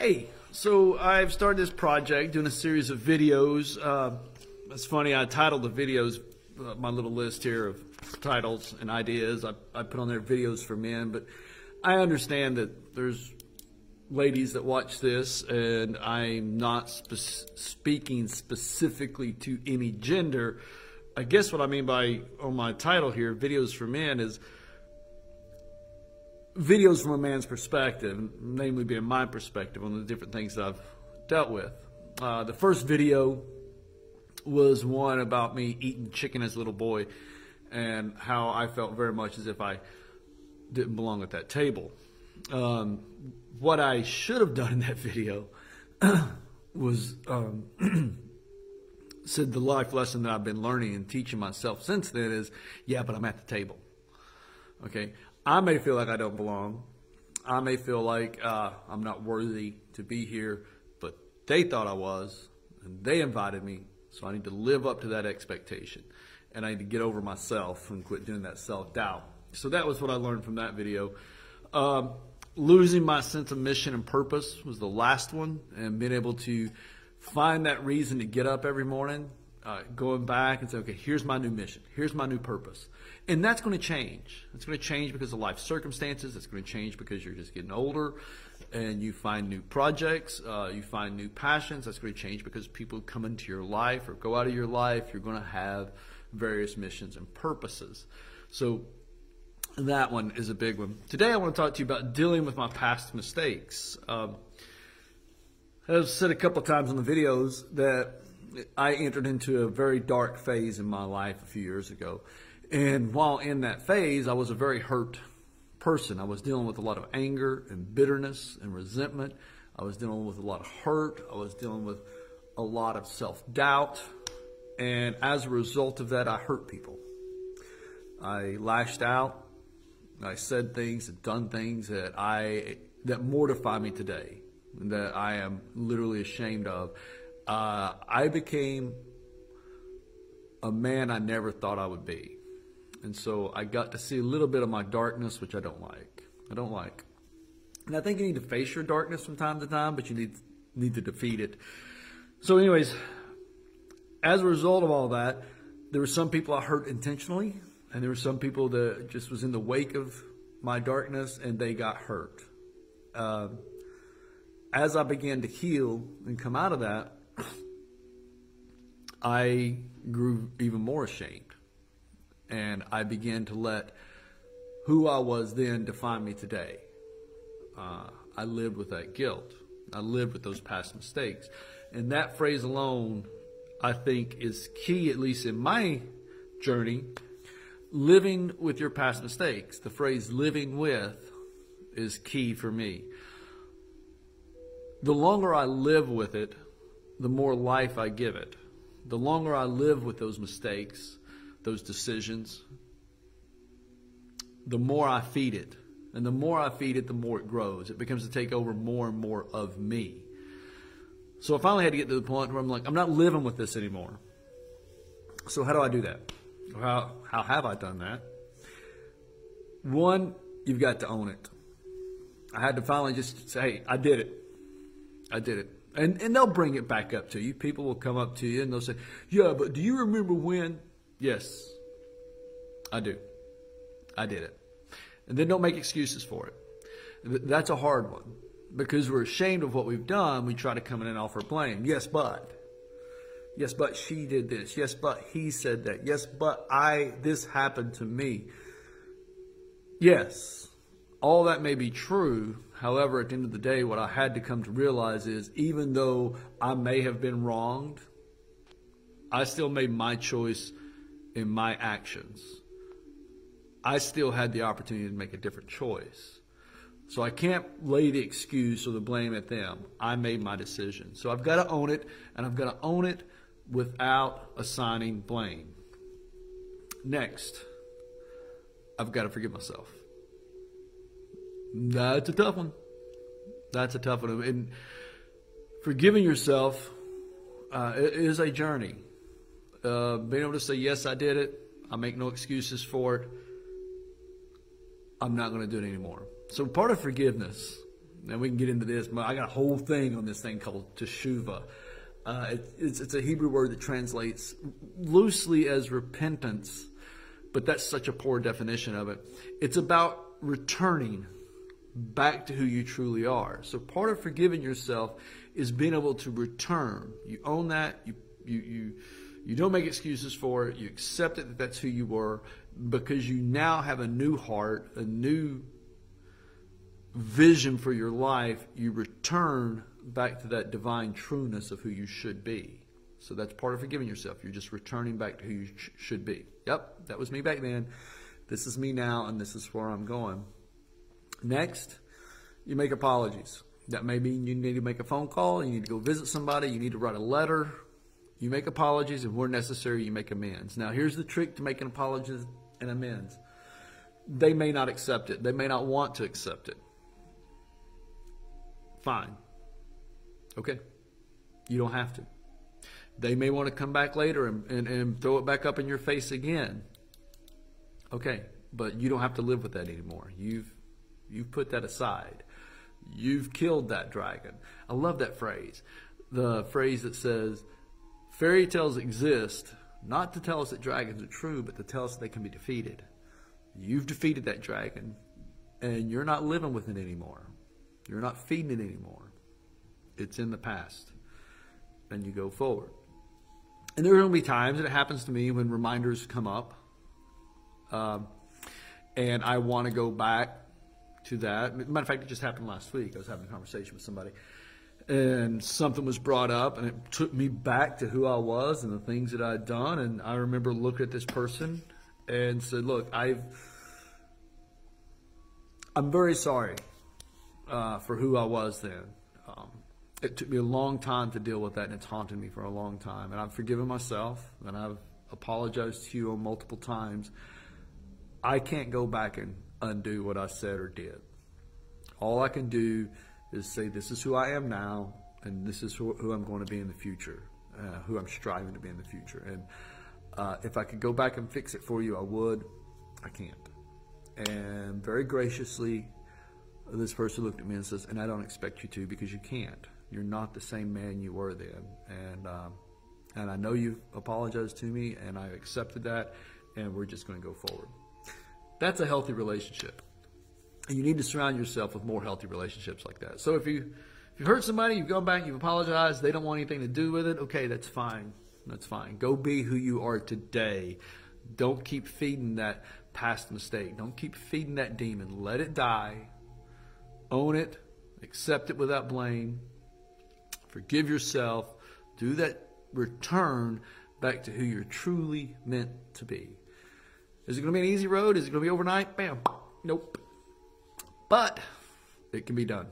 Hey, so I've started this project, doing a series of videos. Uh, it's funny, I titled the videos, uh, my little list here of titles and ideas. I, I put on there videos for men, but I understand that there's ladies that watch this, and I'm not spe- speaking specifically to any gender. I guess what I mean by on my title here, videos for men, is videos from a man's perspective, namely being my perspective on the different things that I've dealt with. Uh, the first video was one about me eating chicken as a little boy and how I felt very much as if I didn't belong at that table. Um, what I should have done in that video was um, said the life lesson that I've been learning and teaching myself since then is, yeah, but I'm at the table. Okay, I may feel like I don't belong. I may feel like uh, I'm not worthy to be here, but they thought I was, and they invited me, so I need to live up to that expectation. And I need to get over myself and quit doing that self doubt. So that was what I learned from that video. Um, losing my sense of mission and purpose was the last one, and being able to find that reason to get up every morning uh, going back and say, okay, here's my new mission, here's my new purpose. And that's going to change. It's going to change because of life circumstances. It's going to change because you're just getting older and you find new projects, uh, you find new passions. That's going to change because people come into your life or go out of your life. You're going to have various missions and purposes. So that one is a big one. Today I want to talk to you about dealing with my past mistakes. Um, I've said a couple times on the videos that I entered into a very dark phase in my life a few years ago. And while in that phase, I was a very hurt person. I was dealing with a lot of anger and bitterness and resentment. I was dealing with a lot of hurt. I was dealing with a lot of self doubt. And as a result of that, I hurt people. I lashed out. I said things and done things that I that mortify me today, that I am literally ashamed of uh, I became a man I never thought I would be. And so I got to see a little bit of my darkness, which I don't like. I don't like. And I think you need to face your darkness from time to time, but you need need to defeat it. So, anyways, as a result of all that, there were some people I hurt intentionally, and there were some people that just was in the wake of my darkness, and they got hurt. Uh, as I began to heal and come out of that, I grew even more ashamed. And I began to let who I was then define me today. Uh, I lived with that guilt. I lived with those past mistakes. And that phrase alone, I think, is key, at least in my journey. Living with your past mistakes. The phrase living with is key for me. The longer I live with it, the more life I give it. The longer I live with those mistakes, those decisions, the more I feed it. And the more I feed it, the more it grows. It becomes to take over more and more of me. So I finally had to get to the point where I'm like, I'm not living with this anymore. So how do I do that? How, how have I done that? One, you've got to own it. I had to finally just say, hey, I did it. I did it. And, and they'll bring it back up to you. People will come up to you and they'll say, Yeah, but do you remember when? Yes, I do. I did it. And then don't make excuses for it. That's a hard one because we're ashamed of what we've done. We try to come in and offer blame. Yes, but. Yes, but she did this. Yes, but he said that. Yes, but I, this happened to me. Yes, all that may be true, However, at the end of the day, what I had to come to realize is even though I may have been wronged, I still made my choice in my actions. I still had the opportunity to make a different choice. So I can't lay the excuse or the blame at them. I made my decision. So I've got to own it, and I've got to own it without assigning blame. Next, I've got to forgive myself. That's a tough one. That's a tough one. And forgiving yourself uh, is a journey. Uh, being able to say, yes, I did it. I make no excuses for it. I'm not going to do it anymore. So part of forgiveness And we can get into this, but I got a whole thing on this thing called teshuva. Uh, it, it's, it's a Hebrew word that translates loosely as repentance, but that's such a poor definition of it. It's about returning back to who you truly are. So part of forgiving yourself is being able to return. You own that. You you you you don't make excuses for it. You accept it that that's who you were because you now have a new heart, a new vision for your life. You return back to that divine trueness of who you should be. So that's part of forgiving yourself. You're just returning back to who you sh- should be. Yep, that was me back then. This is me now, and this is where I'm going. Next, you make apologies. That may mean you need to make a phone call, you need to go visit somebody, you need to write a letter. You make apologies, and where necessary, you make amends. Now, here's the trick to making apologies and amends they may not accept it, they may not want to accept it. Fine. Okay. You don't have to. They may want to come back later and, and, and throw it back up in your face again. Okay. But you don't have to live with that anymore. You've you've put that aside. You've killed that dragon. I love that phrase. The phrase that says, fairy tales exist not to tell us that dragons are true, but to tell us they can be defeated. You've defeated that dragon, and you're not living with it anymore. You're not feeding it anymore. It's in the past. And you go forward. And there are going to be times, and it happens to me when reminders come up, um, and I want to go back to that. Matter of fact, it just happened last week. I was having a conversation with somebody, and something was brought up, and it took me back to who I was and the things that I'd done. And I remember looking at this person and said, "Look, I've." I'm very sorry uh, for who I was then. Um, it took me a long time to deal with that, and it's haunted me for a long time. And I've forgiven myself, and I've apologized to you multiple times. I can't go back and undo what I said or did. All I can do is say, This is who I am now, and this is who, who I'm going to be in the future, uh, who I'm striving to be in the future. And uh, if I could go back and fix it for you, I would. I can't. And very graciously, this person looked at me and says, And I don't expect you to because you can't. You're not the same man you were then. And, um, and I know you apologized to me, and I accepted that, and we're just going to go forward. That's a healthy relationship. And you need to surround yourself with more healthy relationships like that. So if you if you hurt somebody, you've gone back, you've apologized, they don't want anything to do with it, okay, that's fine. That's fine. Go be who you are today. Don't keep feeding that past mistake. Don't keep feeding that demon. Let it die. Own it. Accept it without blame. Forgive yourself. Do that return back to who you're truly meant to be. Is it going to be an easy road? Is it going to be overnight? Bam. Nope. But it can be done.